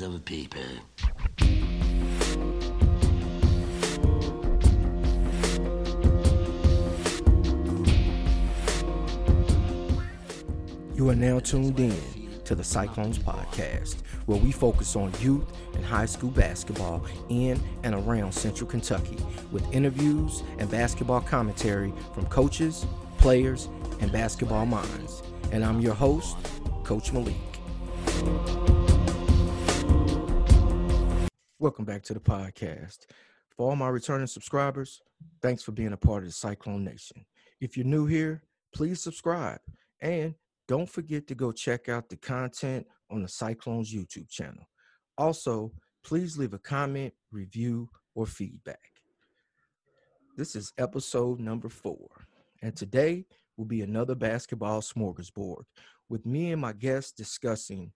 millions of people. You are now tuned in to the Cyclones Podcast, where we focus on youth and high school basketball in and around Central Kentucky with interviews and basketball commentary from coaches, players, and basketball minds. And I'm your host, Coach Malik. Welcome back to the podcast. For all my returning subscribers, thanks for being a part of the Cyclone Nation. If you're new here, please subscribe and don't forget to go check out the content on the Cyclones YouTube channel. Also, please leave a comment, review, or feedback. This is episode number four, and today will be another basketball smorgasbord with me and my guests discussing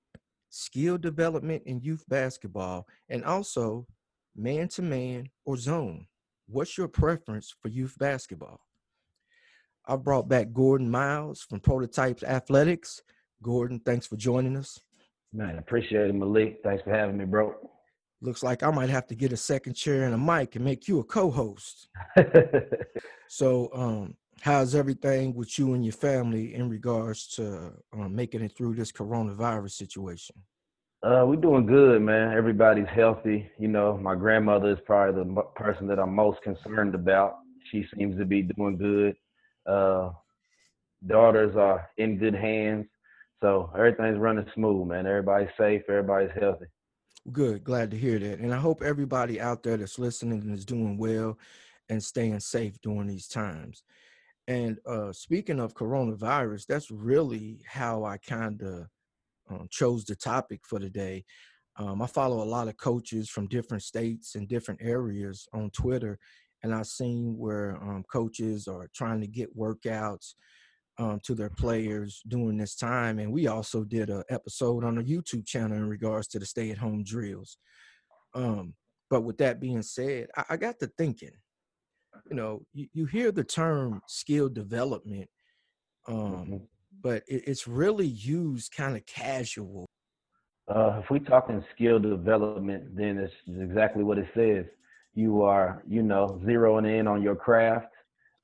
skill development in youth basketball and also man to man or zone. What's your preference for youth basketball? I brought back Gordon Miles from Prototypes Athletics. Gordon, thanks for joining us. Man, appreciate it, Malik. Thanks for having me, bro. Looks like I might have to get a second chair and a mic and make you a co-host. so, um, how's everything with you and your family in regards to um, making it through this coronavirus situation? Uh, we're doing good, man. Everybody's healthy. You know, my grandmother is probably the person that I'm most concerned about. She seems to be doing good. Uh, daughters are in good hands. So everything's running smooth, man. Everybody's safe. Everybody's healthy. Good. Glad to hear that. And I hope everybody out there that's listening is doing well and staying safe during these times. And uh, speaking of coronavirus, that's really how I kind of um, chose the topic for today. Um, I follow a lot of coaches from different states and different areas on Twitter, and I've seen where um, coaches are trying to get workouts um, to their players during this time. And we also did an episode on the YouTube channel in regards to the stay-at-home drills. Um, but with that being said, I, I got to thinking. You know, you, you hear the term skill development, um, mm-hmm. but it, it's really used kind of casual. Uh, if we're talking skill development, then it's exactly what it says you are, you know, zeroing in on your craft,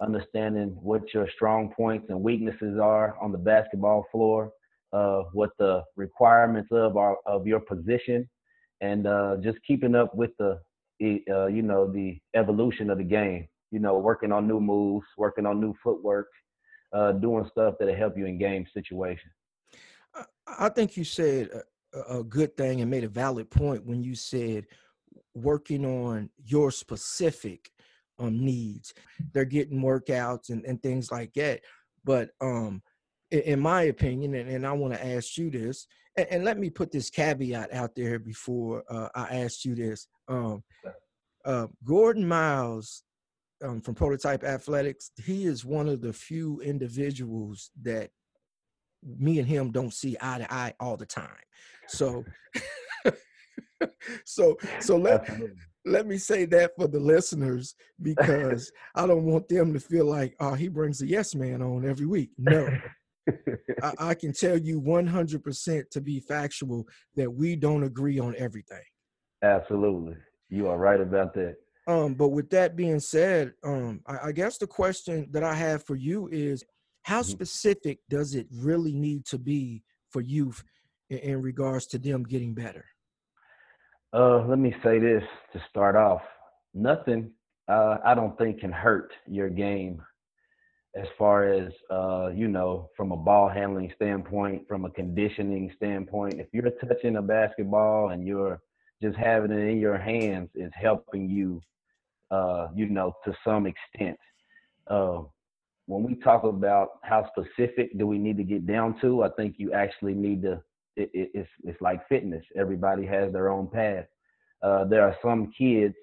understanding what your strong points and weaknesses are on the basketball floor, uh, what the requirements of are of your position, and uh, just keeping up with the, uh, you know, the evolution of the game. You know, working on new moves, working on new footwork, uh, doing stuff that'll help you in game situation. I think you said a, a good thing and made a valid point when you said working on your specific um, needs. They're getting workouts and, and things like that. But um, in, in my opinion, and, and I want to ask you this, and, and, let me put this caveat out there before uh, I ask you this. Um, uh, Gordon Miles um, from Prototype Athletics, he is one of the few individuals that me and him don't see eye to eye all the time. So so so let let me say that for the listeners because I don't want them to feel like oh he brings a yes man on every week. No. I, I can tell you 100% to be factual that we don't agree on everything. Absolutely. You are right about that. Um, but with that being said, um, I, I guess the question that I have for you is how mm-hmm. specific does it really need to be for youth in, in regards to them getting better? Uh, let me say this to start off. Nothing, uh, I don't think, can hurt your game as far as, uh, you know, from a ball handling standpoint, from a conditioning standpoint. If you're touching a basketball and you're just having it in your hands, is helping you, uh, you know, to some extent. Uh, when we talk about how specific do we need to get down to, I think you actually need to it, it, it's it's like fitness. Everybody has their own path. Uh, there are some kids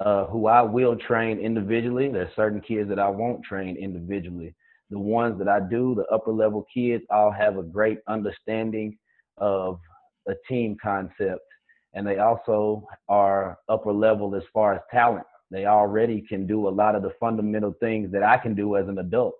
uh, who I will train individually. There's certain kids that I won't train individually. The ones that I do, the upper level kids, all have a great understanding of a team concept, and they also are upper level as far as talent. They already can do a lot of the fundamental things that I can do as an adult.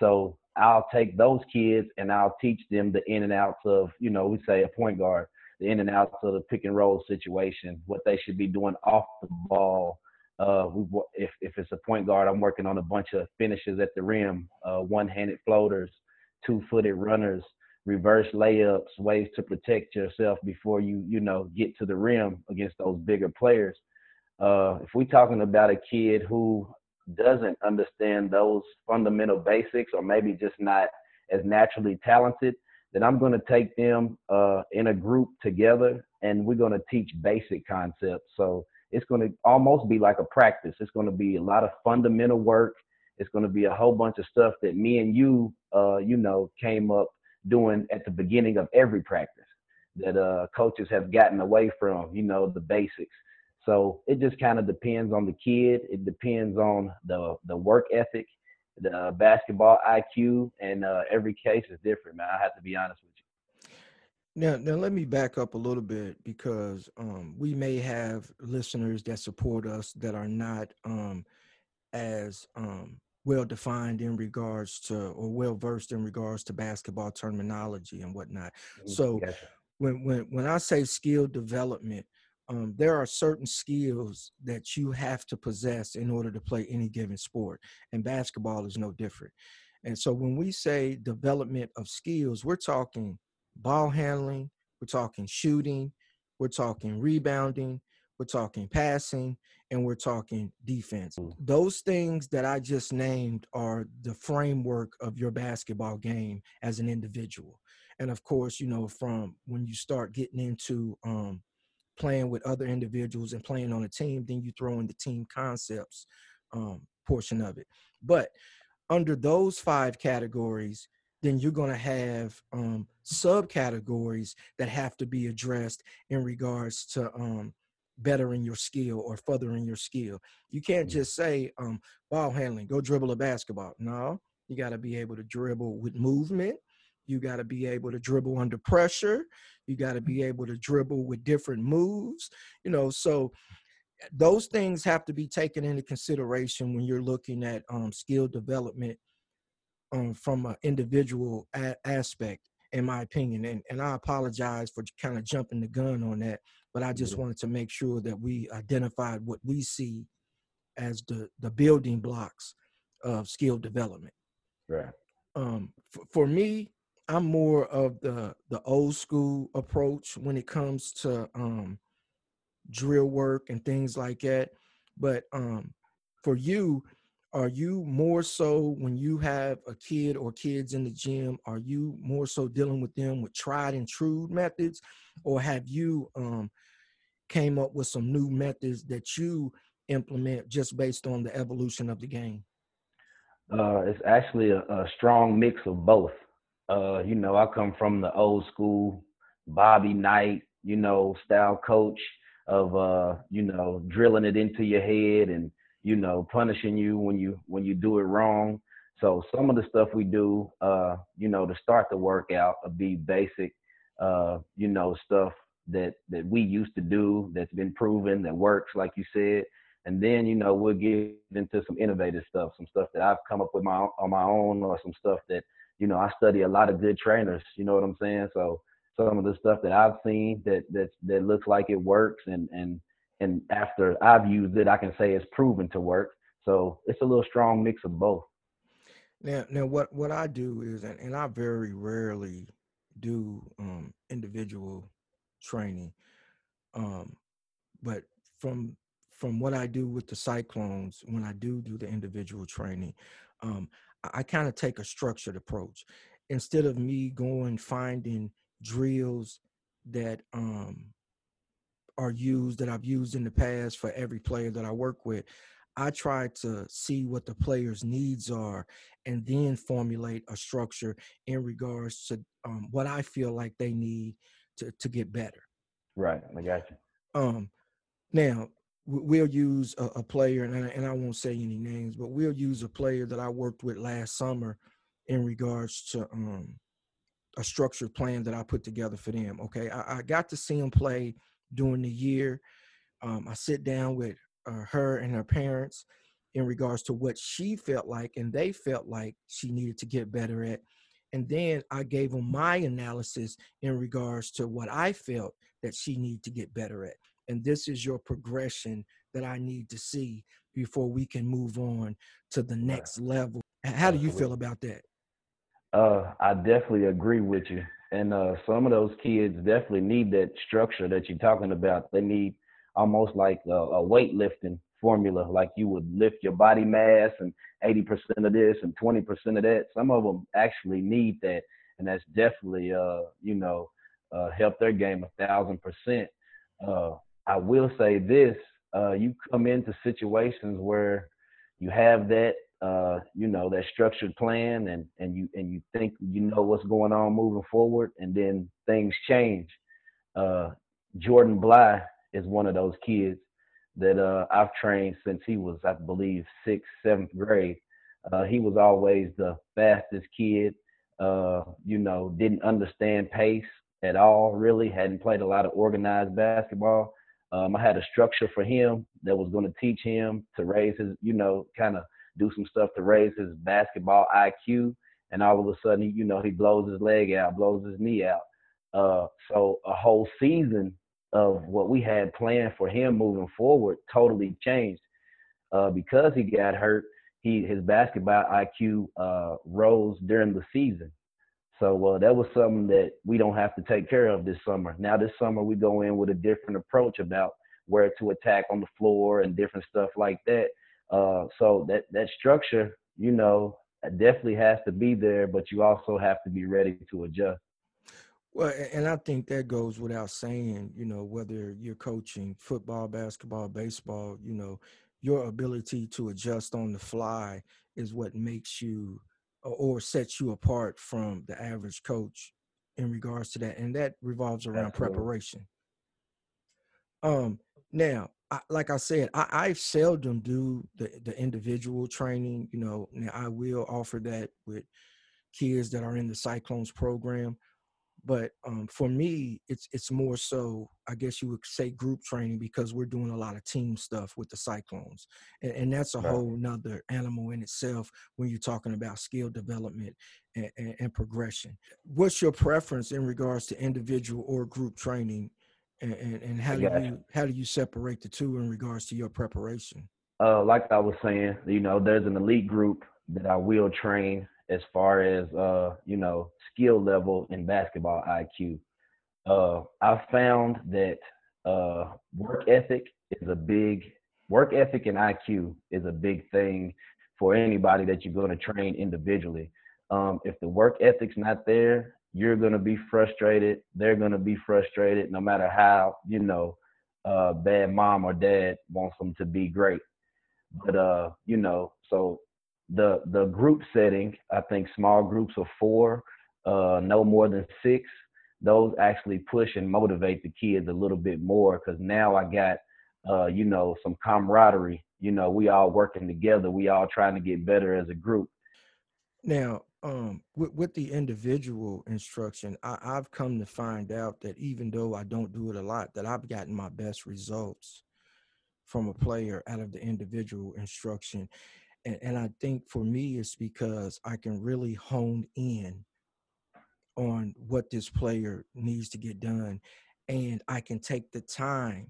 So I'll take those kids and I'll teach them the in and outs of, you know, we say a point guard. the in and outs of the pick and roll situation, what they should be doing off the ball. Uh, if if it's a point guard, I'm working on a bunch of finishes at the rim, uh, one-handed floaters, two-footed runners, reverse layups, ways to protect yourself before you you know get to the rim against those bigger players. Uh, if we're talking about a kid who doesn't understand those fundamental basics, or maybe just not as naturally talented, then I'm going to take them uh, in a group together, and we're going to teach basic concepts. So it's going to almost be like a practice. It's going to be a lot of fundamental work. It's going to be a whole bunch of stuff that me and you, uh, you know, came up doing at the beginning of every practice that uh, coaches have gotten away from, you know, the basics. So it just kind of depends on the kid. It depends on the the work ethic, the basketball IQ, and uh, every case is different, man. I have to be honest with you. Now, now let me back up a little bit because um, we may have listeners that support us that are not um, as um, well defined in regards to or well versed in regards to basketball terminology and whatnot. Mm-hmm. So, when when when I say skill development, um, there are certain skills that you have to possess in order to play any given sport, and basketball is no different. And so when we say development of skills, we're talking ball handling, we're talking shooting, we're talking rebounding, we're talking passing, and we're talking defense. Those things that I just named are the framework of your basketball game as an individual. And of course, you know, from when you start getting into um, playing with other individuals and playing on a team, then you throw in the team concepts um, portion of it. But under those five categories, then you're going to have um, subcategories that have to be addressed in regards to um, bettering your skill or furthering your skill. You can't just say um, ball handling, go dribble a basketball. No, you got to be able to dribble with movement. You got to be able to dribble under pressure. You got to be mm-hmm. able to dribble with different moves. You know, so eh, those things have to be taken into consideration when you're looking at um, skill development um, from an individual a- aspect, in my opinion. And, and I apologize for kind of jumping the gun on that, but I just wanted to make sure that we identified what we see as the, the building blocks of skill development. Right. Um, for me, I'm more of the the old school approach when it comes to um, drill work and things like that. But um, for you, are you more so when you have a kid or kids in the gym? Are you more so dealing with them with tried and true methods, or have you um, came up with some new methods that you implement just based on the evolution of the game? Uh, it's actually a, a strong mix of both. Uh, you know, I come from the old school Bobby Knight, you know, style coach of uh, you know, drilling it into your head and, you know, punishing you when you when you do it wrong. So some of the stuff we do, uh, you know, to start the workout will be basic, uh, you know, stuff that that we used to do that's been proven that works, like you said. And then, you know, we'll get into some innovative stuff, some stuff that I've come up with my on my own, or some stuff that you know, I study a lot of good trainers. You know what I'm saying? So some of the stuff that I've seen that that that looks like it works, and and and after I've used it, I can say it's proven to work. So it's a little strong mix of both. Now, now what what I do is, and, and I very rarely do um, individual training, um, but from from what I do with the Cyclones, when I do do the individual training, um, I kind of take a structured approach instead of me going finding drills that um, are used that I've used in the past for every player that I work with. I try to see what the player's needs are and then formulate a structure in regards to um, what I feel like they need to, to get better. Right. I got you. Um, now, we'll use a, a player, and I, and I won't say any names, but we'll use a player that I worked with last summer in regards to um, a structured plan that I put together for them. Okay, I, I got to see them play during the year. Um, I sit down with uh, her and her parents in regards to what she felt like and they felt like she needed to get better at. and then I gave them my analysis in regards to what I felt that she needed to get better at. And this is your progression that I need to see before we can move on to the next level. How do you feel about that? Uh, I definitely agree with you. And uh, some of those kids definitely need that structure that you're talking about. They need almost like a, a weightlifting formula, like you would lift your body mass and 80% of this and 20% of that. Some of them actually need that, and that's definitely, uh, you know, uh, help their game a thousand percent. Uh, I will say this: uh, you come into situations where you have that uh, you know that structured plan and and you and you think you know what's going on moving forward and then things change. Uh, jordan bly is one of those kids that uh, i've trained since he was i believe sixth seventh grade. Uh, he was always the fastest kid uh, you know didn't understand pace at all really hadn't played a lot of organized basketball um, i had a structure for him that was going to teach him to raise his you know kind of do some stuff to raise his basketball IQ, and all of a sudden, you know, he blows his leg out, blows his knee out. Uh, so a whole season of what we had planned for him moving forward totally changed uh, because he got hurt. He his basketball IQ uh, rose during the season. So uh, that was something that we don't have to take care of this summer. Now this summer we go in with a different approach about where to attack on the floor and different stuff like that. Uh, so that that structure, you know, definitely has to be there, but you also have to be ready to adjust. Well, and I think that goes without saying, you know, whether you're coaching football, basketball, baseball, you know, your ability to adjust on the fly is what makes you or sets you apart from the average coach in regards to that. And that revolves around Absolutely. preparation. Um, now, I, like I said, I, I seldom do the, the individual training. You know, now I will offer that with kids that are in the Cyclones program, but um, for me, it's it's more so. I guess you would say group training because we're doing a lot of team stuff with the Cyclones, and, and that's a right. whole nother animal in itself when you're talking about skill development and, and, and progression. What's your preference in regards to individual or group training? and, and, and how do you how do you separate the two in regards to your preparation? Uh, like I was saying, you know, there's an elite group that I will train as far as uh, you know, skill level in basketball IQ. Uh, I've found that uh, work ethic is a big work ethic and IQ is a big thing for anybody that you're going to train individually. Um, if the work ethic's not there, you're going to be frustrated. They're going to be frustrated no matter how, you know, uh, bad mom or dad wants them to be great. But, uh, you know, so the, the group setting, I think small groups of four, uh, no more than six, those actually push and motivate the kids a little bit more because now I got, uh, you know, some camaraderie. You know, we all working together. We all trying to get better as a group. Now, um, with, with the individual instruction, I, I've come to find out that even though I don't do it a lot, that I've gotten my best results from a player out of the individual instruction. And, and I think for me, it's because I can really hone in on what this player needs to get done. And I can take the time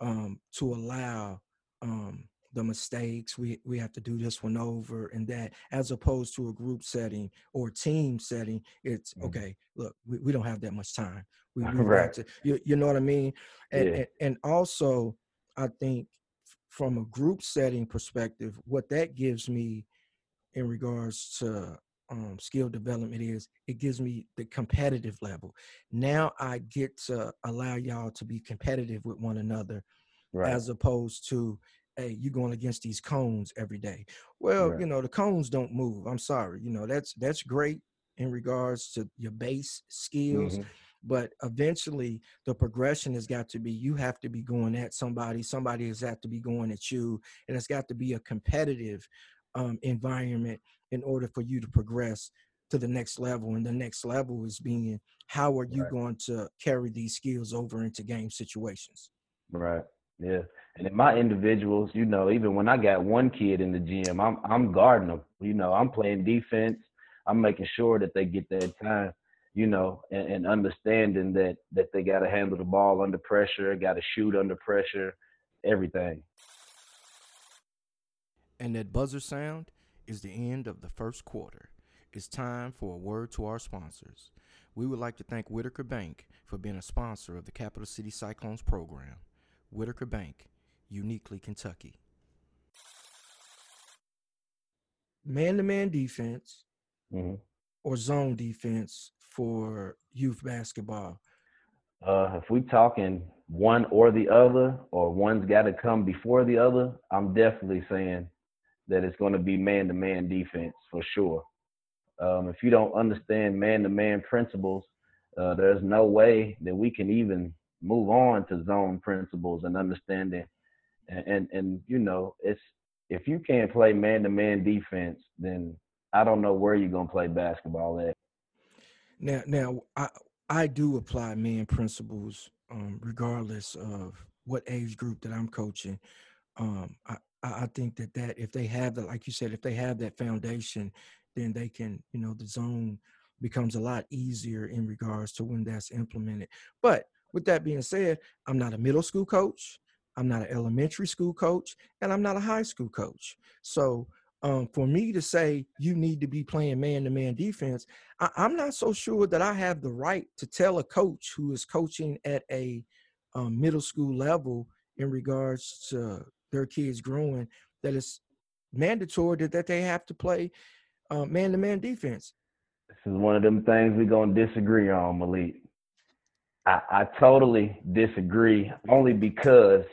um, to allow um, the mistakes we we have to do this one over and that as opposed to a group setting or team setting it's mm-hmm. okay look we, we don't have that much time we, we right. to, you, you know what i mean and, yeah. and, and also i think from a group setting perspective what that gives me in regards to um, skill development is it gives me the competitive level now i get to allow y'all to be competitive with one another right. as opposed to hey, you're going against these cones every day. Well, right. you know, the cones don't move. I'm sorry. You know, that's that's great in regards to your base skills. Mm-hmm. But eventually the progression has got to be you have to be going at somebody, somebody has got to be going at you, and it's got to be a competitive um, environment in order for you to progress to the next level. And the next level is being how are you right. going to carry these skills over into game situations? Right. Yeah. And in my individuals, you know, even when I got one kid in the gym, I'm I'm guarding them. You know, I'm playing defense. I'm making sure that they get that time, you know, and, and understanding that that they got to handle the ball under pressure, got to shoot under pressure, everything. And that buzzer sound is the end of the first quarter. It's time for a word to our sponsors. We would like to thank Whitaker Bank for being a sponsor of the Capital City Cyclones program. Whitaker Bank, uniquely Kentucky. Man to man defense hmm or zone defense for youth basketball? Uh, if we talking one or the other, or one's got to come before the other, I'm definitely saying that it's going to be man-to-man defense for sure. Um, if you don't understand man-to-man principles, uh, there's no way that we can even move on to zone principles and understanding. And, and and you know, it's if you can't play man-to-man defense, then I don't know where you're gonna play basketball at. Now, now I I do apply man principles um, regardless of what age group that I'm coaching. Um, I I think that that if they have that, like you said, if they have that foundation, then they can, you know, the zone becomes a lot easier in regards to when that's implemented. But with that being said, I'm not a middle school coach, I'm not an elementary school coach, and I'm not a high school coach. So um, for me to say you need to be playing man-to-man defense, I, I'm not so sure that I have the right to tell a coach who is coaching at a um, middle school level in regards to their kids growing that it's mandatory that, that they have to play uh, man-to-man defense. This is one of them things we're gonna disagree on, Malik. I, I totally disagree, only because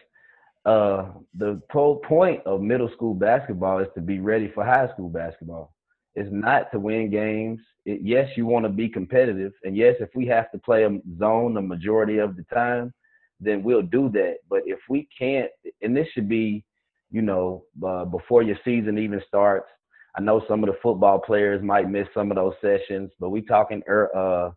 uh, the whole point of middle school basketball is to be ready for high school basketball. It's not to win games. It, yes, you want to be competitive, and yes, if we have to play a zone the majority of the time, then we'll do that. But if we can't, and this should be, you know, uh, before your season even starts. I know some of the football players might miss some of those sessions, but we talking uh,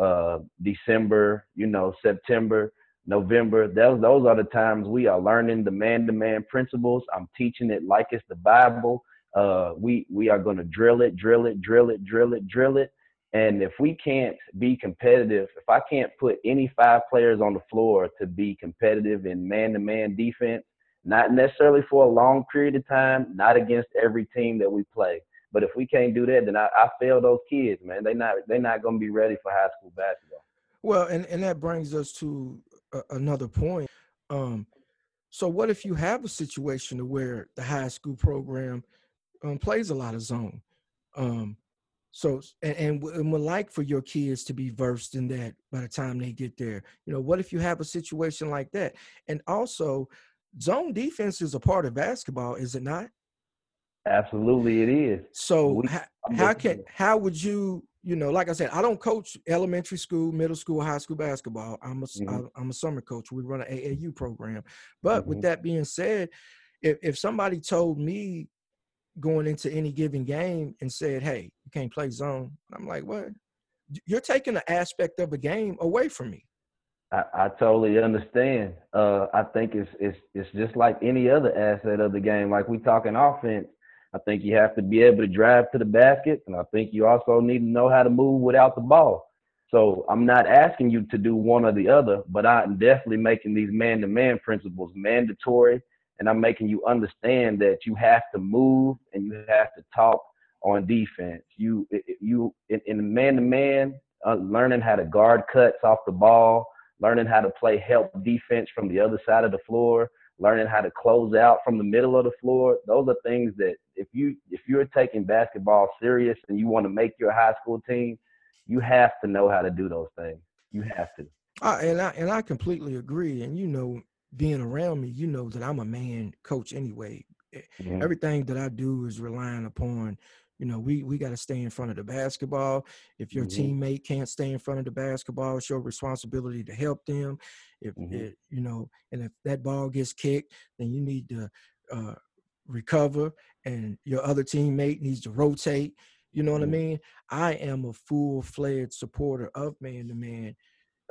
uh, December, you know, September, November. Those those are the times we are learning the man-to-man principles. I'm teaching it like it's the Bible. Uh, we we are going to drill it, drill it, drill it, drill it, drill it. And if we can't be competitive, if I can't put any five players on the floor to be competitive in man-to-man defense, not necessarily for a long period of time, not against every team that we play. But if we can't do that, then I, I fail those kids, man. They not they're not going to be ready for high school basketball. Well, and, and that brings us to a, another point. Um, so what if you have a situation where the high school program um, plays a lot of zone? Um, so and, and, and would like for your kids to be versed in that by the time they get there. You know, what if you have a situation like that? And also, zone defense is a part of basketball, is it not? Absolutely, it is. So We- how, how can how would you you know like I said I don't coach elementary school, middle school, high school basketball. I'm a Mhm. I- I'm a summer coach. We run an AAU program. But with Mhm. that being said, if if somebody told me going into any given game and said, "Hey, you can't play zone," I'm like, "What? You're taking an aspect of a game away from me." I, I totally understand. Uh, I think it's it's it's just like any other asset of the game. Like we talking offense, I think you have to be able to drive to the basket, and I think you also need to know how to move without the ball. So I'm not asking you to do one or the other, but I'm definitely making these man-to-man principles mandatory, and I'm making you understand that you have to move and you have to talk on defense. You you in, in man-to-man, uh, learning how to guard cuts off the ball learning how to play help defense from the other side of the floor, learning how to close out from the middle of the floor. Those are things that if you if you're taking basketball serious and you want to make your high school team, you have to know how to do those things. You have to. I, and I and I completely agree. And you know, being around me, you know that I'm a man coach anyway. Mhm. Everything that I do is relying upon, you know, we we got to stay in front of the basketball. If your Mhm. teammate can't stay in front of the basketball, it's your responsibility to help them. If Mhm. it, you know, and if that ball gets kicked, then you need to uh, recover, and your other teammate needs to rotate. You know what I Mhm. mean? I am a full fledged supporter of man to man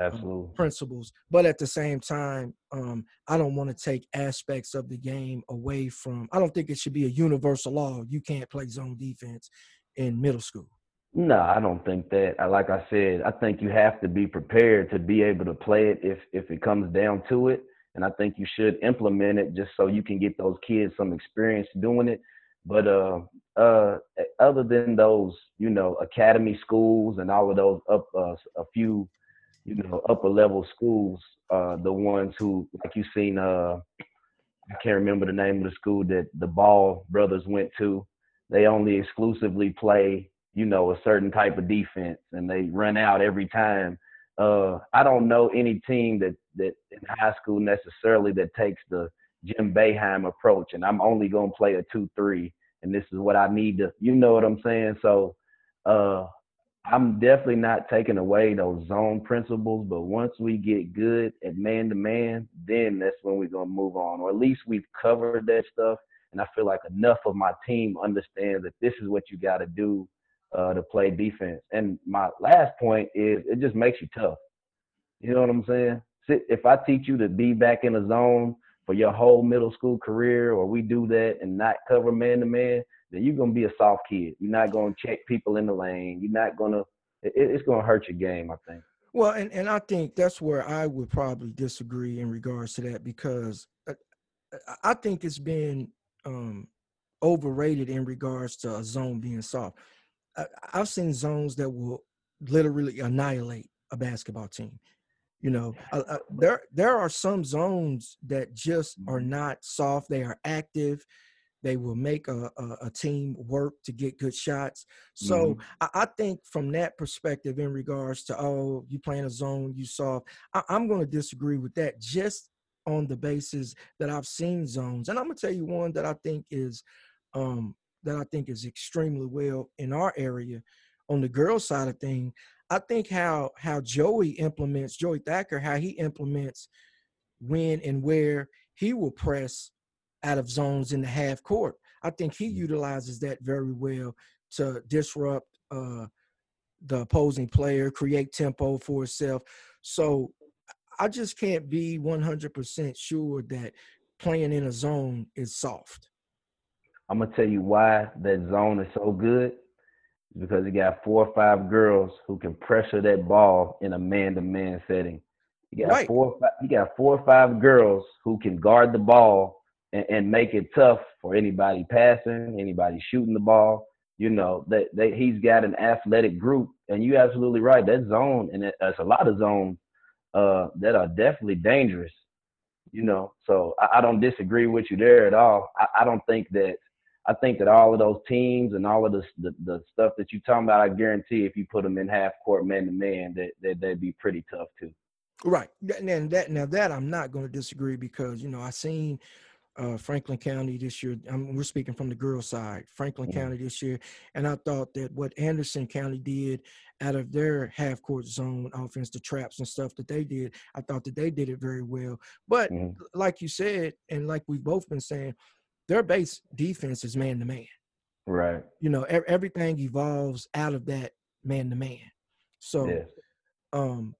Absolutely. principles but at the same time um i don't want to take aspects of the game away from i don't think it should be a universal law you can't play zone defense in middle school No, I don't think that. Like I said, I think you have to be prepared to be able to play it if if it comes down to it. And I think you should implement it just so you can get those kids some experience doing it. But uh, uh, other than those, you know, academy schools and all of those up uh, a few, you know, upper level schools, uh, the ones who like you seen, uh, I can't remember the name of the school that the Ball brothers went to. They only exclusively play you know, a certain type of defense and they run out every time. Uh, I don't know any team that, that in high school necessarily that takes the Jim Boeheim approach and I'm only going to play a 2 3 and this is what I need to, you know what I'm saying? So, uh, I'm definitely not taking away those zone principles, but once we get good at man to man, then that's when we're gonna move on, or at least we've covered that stuff. And I feel like enough of my team understands that this is what you got to do uh, to play defense. And my last point is it just makes you tough. You know what I'm saying? If I teach you to be back in a zone for your whole middle school career, or we do that and not cover man to man, then you're gonna be a soft kid. You're not gonna check people in the lane. You're not gonna. It, it's gonna hurt your game, I think. Well, and, and I think that's where I would probably disagree in regards to that because uh, I think it's been um, overrated in regards to a zone being soft. I've seen zones that will literally annihilate a basketball team. You know, uh, uh, there there are some zones that just are mm-hmm. not soft. They are active. They will make a, a, a team work to get good shots. So mm-hmm. I, I, think from that perspective, in regards to oh, you playing a zone, you soft. I, I'm going to disagree with that. Just on the basis that I've seen zones, and I'm gonna tell you one that I think is um, that I think is extremely well in our area. On the girls' side of thing, I think how how Joey implements Joey Thacker, how he implements when and where he will press out of zones in the half court. I think he mm-hmm. utilizes that very well to disrupt uh, the opposing player, create tempo for himself. So I just can't be 100% sure that playing in a zone is soft. I'm gonna tell you why that zone is so good. Because you got four or five girls who can pressure that ball in a man-to-man setting. You got right. four, you got four or five girls who can guard the ball and, and, make it tough for anybody passing, anybody shooting the ball. You know that he's got an athletic group, and you're absolutely right. That zone, and it's a lot of zones uh, that are definitely dangerous. You know, so I, I don't disagree with you there at all. I, I don't think that I think that all of those teams and all of the, the, the stuff that you're talking about, I guarantee if you put them in half court man to man, that, that they'd be pretty tough too. Right. And that now that I'm not going to disagree because you know I seen uh, Franklin County this year. I mean, we're speaking from the girls' side, Franklin. County this year, and I thought that what Anderson County did out of their half court zone offense, the traps and stuff that they did, I thought that they did it very well. But mm-hmm. like you said, and like we've both been saying, their base defense is man to man. Right. You know, e- everything evolves out of that man to man. So, yes. um,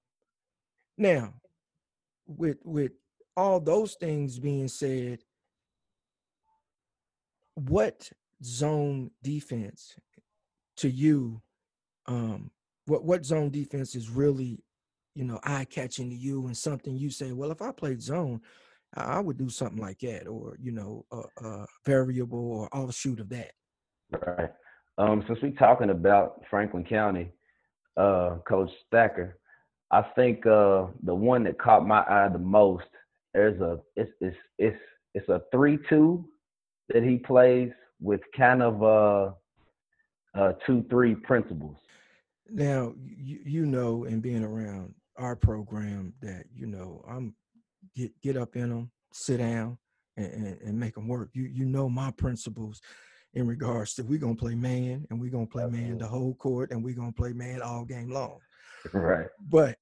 now with with all those things being said, what zone defense to you, um, what what zone defense is really, you know, eye catching to you and something you say, well, if I played zone, I would do something like that, or you know, a, variable or offshoot of that. Right. Um, since we're talking about Franklin County, uh, Coach Thacker, I think uh, the one that caught my eye the most there's a it's it's it's it's a three two that he plays with kind of uh, uh two three principles. Now you you know, and being around our program, that you know I'm get get up in them, sit down, and, and, and make them work. You you know my principles in regards to we're gonna play man and we're gonna play man the whole court and we're gonna play man all game long. Right. But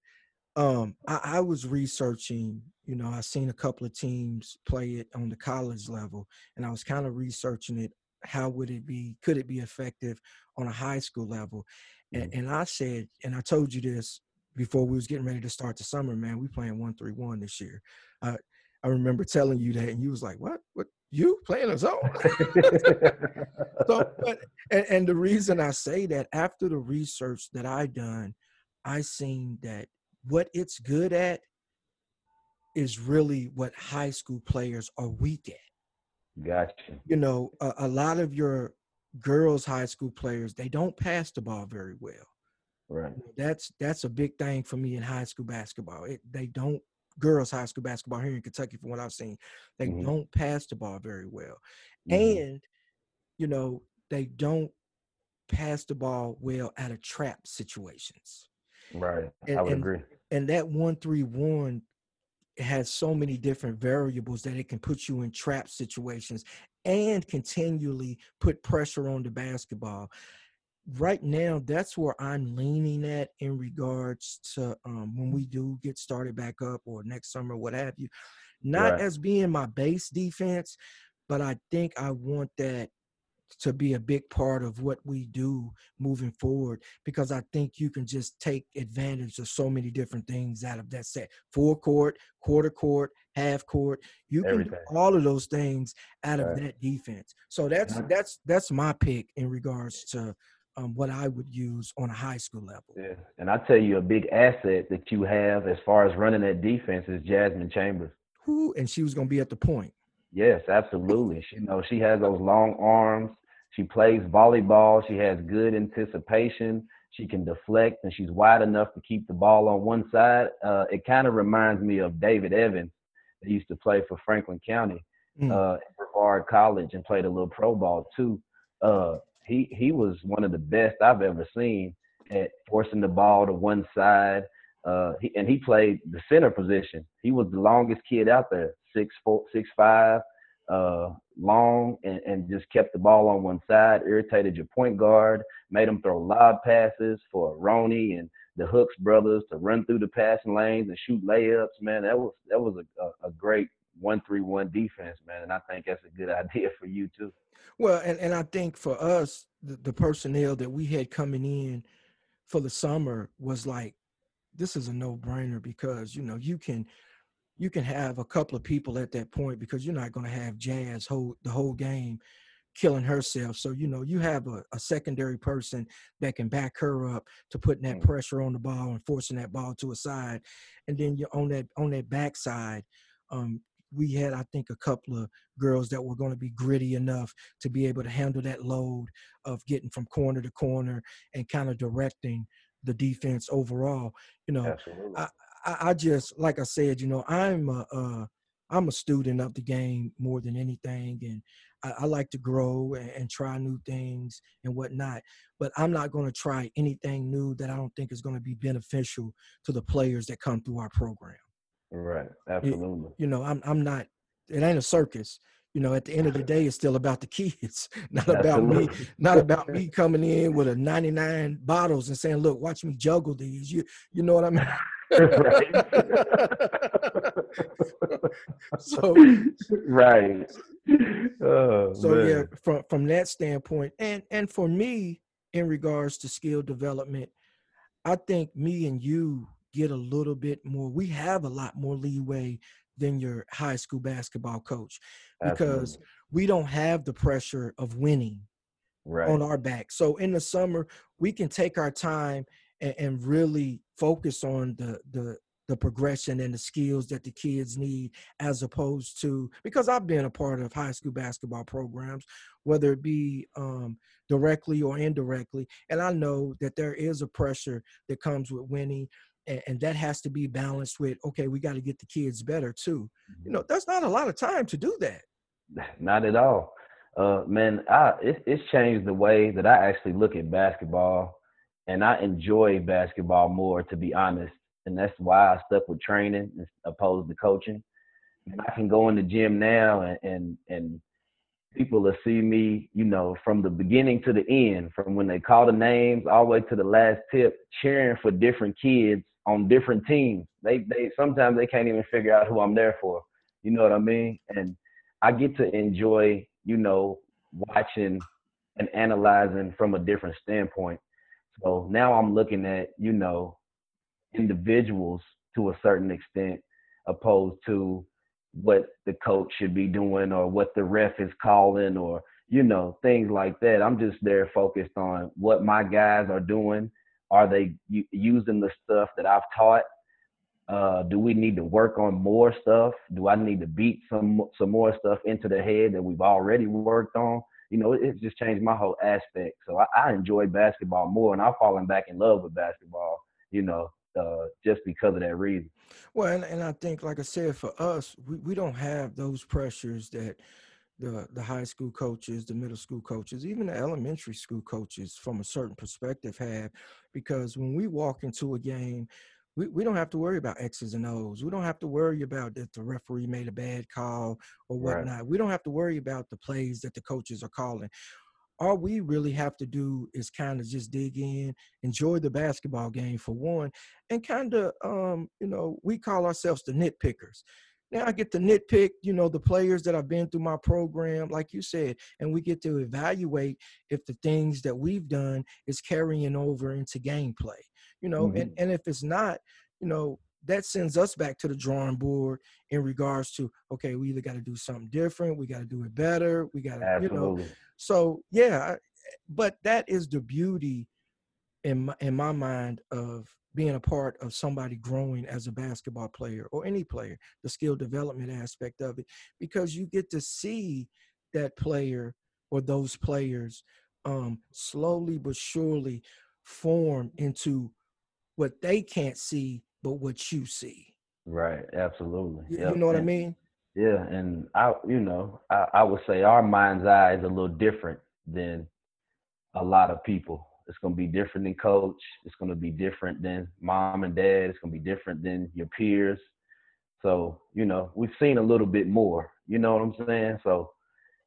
um I, I, was researching, you know, I seen a couple of teams play it on the college level, and I was kind of researching it. How would it be? Could it be effective on a high school level? And, mm-hmm. and I said, and I told you this before we was getting ready to start the summer, man, we playing one three one this year. Uh, I remember telling you that, and you was like, "What? What? You playing a zone?" so, but and, and the reason I say that after the research that I done, I seen that what it's good at is really what high school players are weak at. Gotcha. You know, a, a lot of your girls high school players they don't pass the ball very well. Right. That's that's a big thing for me in high school basketball. It, they don't girls high school basketball here in Kentucky, from what I've seen, they mm-hmm. don't pass the ball very well, mm-hmm. and you know they don't pass the ball well out of trap situations. Right, and, I would and, agree. And that one three one has so many different variables that it can put you in trap situations and continually put pressure on the basketball right now that's where i'm leaning at in regards to um, when we do get started back up or next summer what have you not right. as being my base defense but i think i want that to be a big part of what we do moving forward because I think you can just take advantage of so many different things out of that set. Full court, quarter court, half court. You can Everything. do all of those things out of right. that defense. So that's yeah. that's that's my pick in regards to um, what I would use on a high school level. Yeah, and I tell you, a big asset that you have as far as running that defense is Jasmine Chambers. Who and she was going to be at the point. Yes, absolutely. She you know she has those long arms. She plays volleyball. She has good anticipation. She can deflect, and she's wide enough to keep the ball on one side. Uh, it kind of reminds me of David Evans, that used to play for Franklin County mm. uh, Brevard College and played a little pro ball too. Uh, he he was one of the best I've ever seen at forcing the ball to one side. Uh, he, and he played the center position. He was the longest kid out there, six four, six five, uh, long, and, and just kept the ball on one side. Irritated your point guard, made him throw lob passes for Ronnie and the Hooks brothers to run through the passing lanes and shoot layups. Man, that was that was a, a, great one three one defense, man. And I think that's a good idea for you too. Well, and, and I think for us, the, the personnel that we had coming in for the summer was like, this is a no brainer because you know you can you can have a couple of people at that point because you're not going to have Jazz hold the whole game killing herself. So, you know, you have a, a, secondary person that can back her up to putting that mm. pressure on the ball and forcing that ball to a side. And then you're on that on that backside, um, we had, I think, a couple of girls that were going to be gritty enough to be able to handle that load of getting from corner to corner and kind of directing the defense overall. You know, I, I, just like I said, you know, I'm a, a I'm a student of the game more than anything, and I, I like to grow and, and, try new things and whatnot. But I'm not going to try anything new that I don't think is going to be beneficial to the players that come through our program. Right. Absolutely. You, you know, I'm I'm not. It ain't a circus. You know, at the end of the day, it's still about the kids, not about me. Not about me coming in with a 99 bottles and saying, "Look, watch me juggle these." You, you know what I mean? so right. Oh, so man. yeah, from from that standpoint, and and for me, in regards to skill development, I think me and you get a little bit more. We have a lot more leeway than your high school basketball coach because Absolutely. we don't have the pressure of winning right. on our back. So in the summer, we can take our time and, and really focus on the the the progression and the skills that the kids need as opposed to because I've been a part of high school basketball programs whether it be um, directly or indirectly and I know that there is a pressure that comes with winning and, and that has to be balanced with okay we got to get the kids better too you mm-hmm. know that's not a lot of time to do that not at all uh, man I, it, it's changed the way that I actually look at basketball and I enjoy basketball more, to be honest. And that's why I stuck with training as opposed to coaching. And I can go in the gym now and, and, and people will see me, you know, from the beginning to the end, from when they call the names all the way to the last tip, cheering for different kids on different teams. They they sometimes they can't even figure out who I'm there for. You know what I mean? And I get to enjoy, you know, watching and analyzing from a different standpoint. So now I'm looking at, you know, individuals to a certain extent, opposed to what the coach should be doing or what the ref is calling or you know things like that. I'm just there focused on what my guys are doing. Are they using the stuff that I've taught? Uh, do we need to work on more stuff? Do I need to beat some some more stuff into the head that we've already worked on? You know, it, it just changed my whole aspect. So I, I enjoy basketball more, and I've fallen back in love with basketball. You know, uh, just because of that reason. Well, and, and I think, like I said, for us, we, we don't have those pressures that the the high school coaches, the middle school coaches, even the elementary school coaches, from a certain perspective, have, because when we walk into a game, we, we don't have to worry about X's and O's. We don't have to worry about that the referee made a bad call or whatnot. Right. We don't have to worry about the plays that the coaches are calling all we really have to do is kind of just dig in, enjoy the basketball game for one, and kind of, um, you know, we call ourselves the nitpickers. Now I get to nitpick, you know, the players that I've been through my program, like you said, and we get to evaluate if the things that we've done is carrying over into gameplay, you know, mm-hmm. and, and if it's not, you know, that sends us back to the drawing board in regards to okay we either got to do something different we got to do it better we got to you know so yeah but that is the beauty in my, in my mind of being a part of somebody growing as a basketball player or any player the skill development aspect of it because you get to see that player or those players um, slowly but surely form into what they can't see but what you see. Right. Absolutely. You, yep. you know what and, I mean? Yeah. And I, you know, I, I would say our mind's eye is a little different than a lot of people. It's going to be different than coach. It's going to be different than mom and dad. It's going to be different than your peers. So, you know, we've seen a little bit more, you know what I'm saying? So,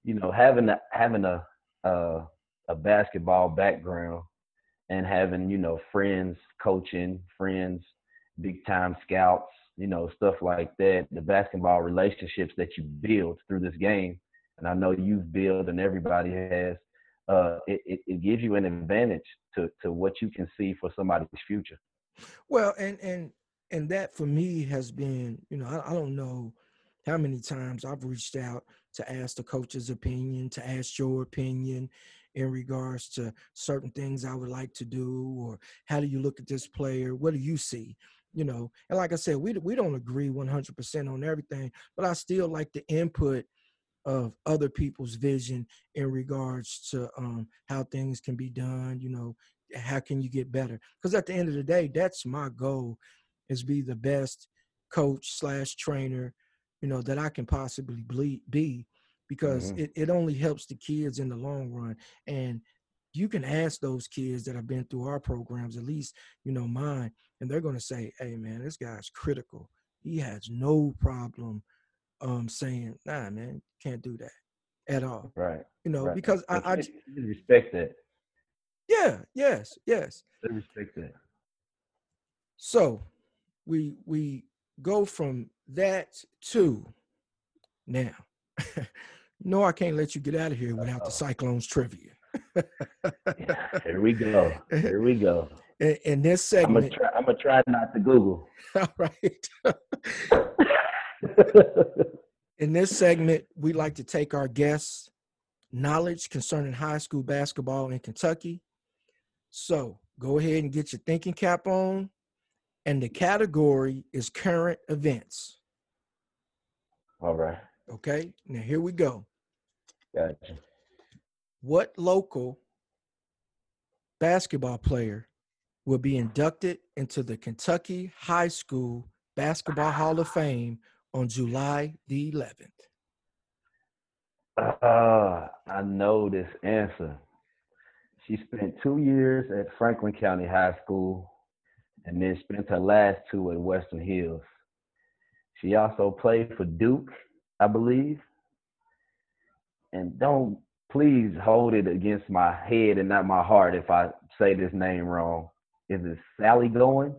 you know, having a, having a, uh, a basketball background and having, you know, friends coaching, friends big time scouts, you know, stuff like that, the basketball relationships that you build through this game, and I know you've built and everybody has, uh, it, it, it gives you an advantage to, to what you can see for somebody's future. Well, and, and, and that for me has been, you know, I, I don't know how many times I've reached out to ask the coach's opinion, to ask your opinion in regards to certain things I would like to do, or how do you look at this player? What do you see? you know and like i said we, we don't agree 100% on everything but i still like the input of other people's vision in regards to um, how things can be done you know how can you get better because at the end of the day that's my goal is be the best coach slash trainer you know that i can possibly be because mm-hmm. it, it only helps the kids in the long run and you can ask those kids that have been through our programs, at least, you know, mine, and they're going to say, hey, man, this guy's critical. He has no problem um, saying, nah, man, can't do that at all. Right. You know, right. because I, I respect that. Yeah, yes, yes. They respect that. So we we go from that to now. no, I can't let you get out of here without Uh-oh. the Cyclones trivia yeah, here we go. Here we go. In, in this segment, I'm gonna try, try not to Google. All right. in this segment, we'd like to take our guests' knowledge concerning high school basketball in Kentucky. So go ahead and get your thinking cap on, and the category is current events. All right. Okay. Now here we go. Gotcha what local basketball player will be inducted into the Kentucky High School Basketball Hall of Fame on July the 11th? Uh, I know this answer. She spent two years at Franklin County High School and then spent her last two at Western Hills. She also played for Duke, I believe. And don't please hold it against my head and not my heart if I say this name wrong. Is it Sally Goins?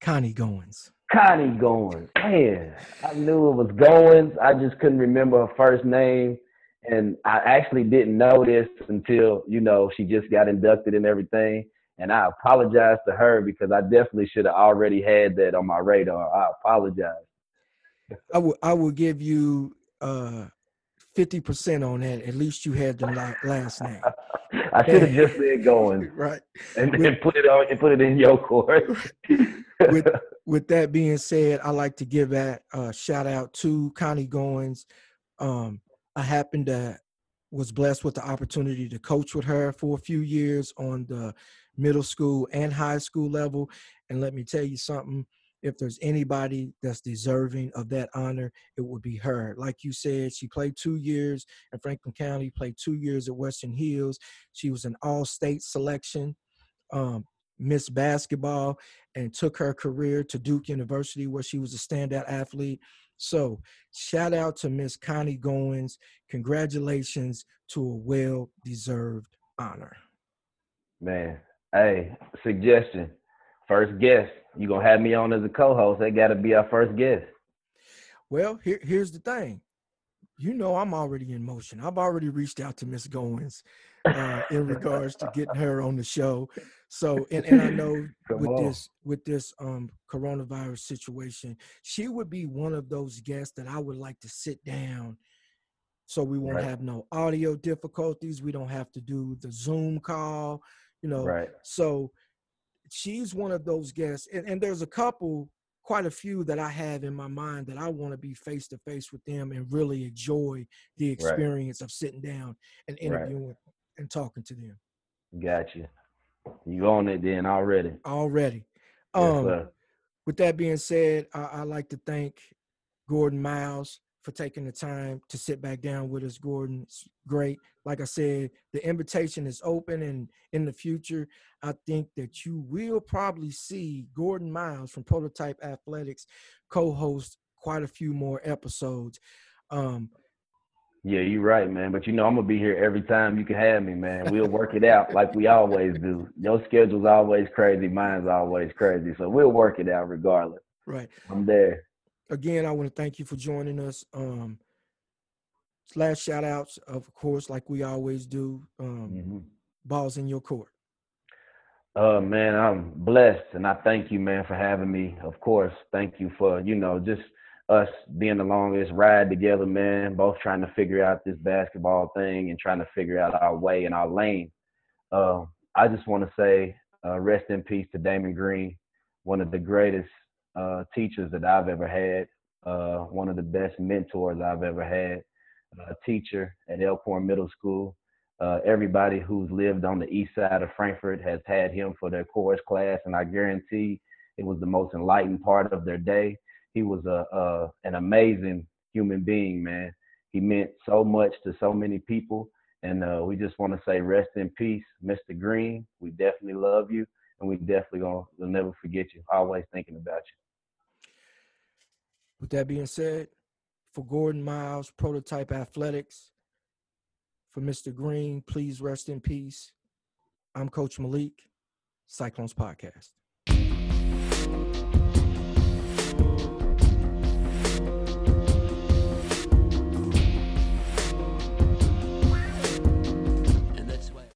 Connie Goins. Connie Goins. Man, I knew it was Goins. I just couldn't remember her first name. And I actually didn't know this until, you know, she just got inducted and everything. And I apologize to her because I definitely should have already had that on my radar. I apologize. I will I will give you uh 50% on that. At least you had the last name. I should have just said going. right. And then put it on and put it in your court. with with that being said, I like to give that uh, shout out to Connie Goins. Um, I happened to was blessed with the opportunity to coach with her for a few years on the middle school and high school level. And let me tell you something, if there's anybody that's deserving of that honor, it would be her. Like you said, she played two years in Franklin County, played two years at Western Hills. She was an all state selection, um, Miss Basketball, and took her career to Duke University, where she was a standout athlete. So, shout out to Miss Connie Goins. Congratulations to a well deserved honor. Man, hey, suggestion first guest. You gonna have me on as a co-host? That got to be our first guest. Well, here, here's the thing. You know, I'm already in motion. I've already reached out to Miss Goins uh, in regards to getting her on the show. So, and, and I know Come with on. this with this um, coronavirus situation, she would be one of those guests that I would like to sit down. So we won't right. have no audio difficulties. We don't have to do the Zoom call, you know. Right. So she's one of those guests, and, and there's a couple, quite a few that I have in my mind that I want to be face to face with them and really enjoy the experience right. of sitting down and interviewing right. And talking to them. Gotcha. You on it then already? Already. Um, yes, with that being said, I, I like to thank Gordon Miles for taking the time to sit back down with us, Gordon. It's great. Like I said, the invitation is open, and in the future, I think that you will probably see Gordon Miles from Prototype Athletics co-host quite a few more episodes. Um, yeah, you're right, man. But you know, I'm gonna be here every time you can have me, man. We'll work it out like we always do. Your schedule's always crazy, mine's always crazy, so we'll work it out regardless. Right. I'm there again, I want to thank you for joining us. Um, last shout outs, of course, like we always do. Um, mm-hmm. Balls in your court. Uh, man, I'm blessed, and I thank you, man, for having me. Of course, thank you for you know just us being the longest ride together, man. Both trying to figure out this basketball thing and trying to figure out our way and our lane. Uh, I just want to say, uh, rest in peace to Damon Green, one of the greatest uh, teachers that I've ever had, uh, one of the best mentors I've ever had, a teacher at Elkhorn Middle School. Uh, everybody who's lived on the east side of Frankfort has had him for their chorus class, and I guarantee it was the most enlightened part of their day. He was a, a an amazing human being, man. He meant so much to so many people, and uh, we just want to say rest in peace, Mr. Green. We definitely love you, and we definitely gonna we'll never forget you. Always thinking about you. With that being said, for Gordon Miles, Prototype Athletics, for Mr. Green, please rest in peace. I'm Coach Malik, Cyclones Podcast.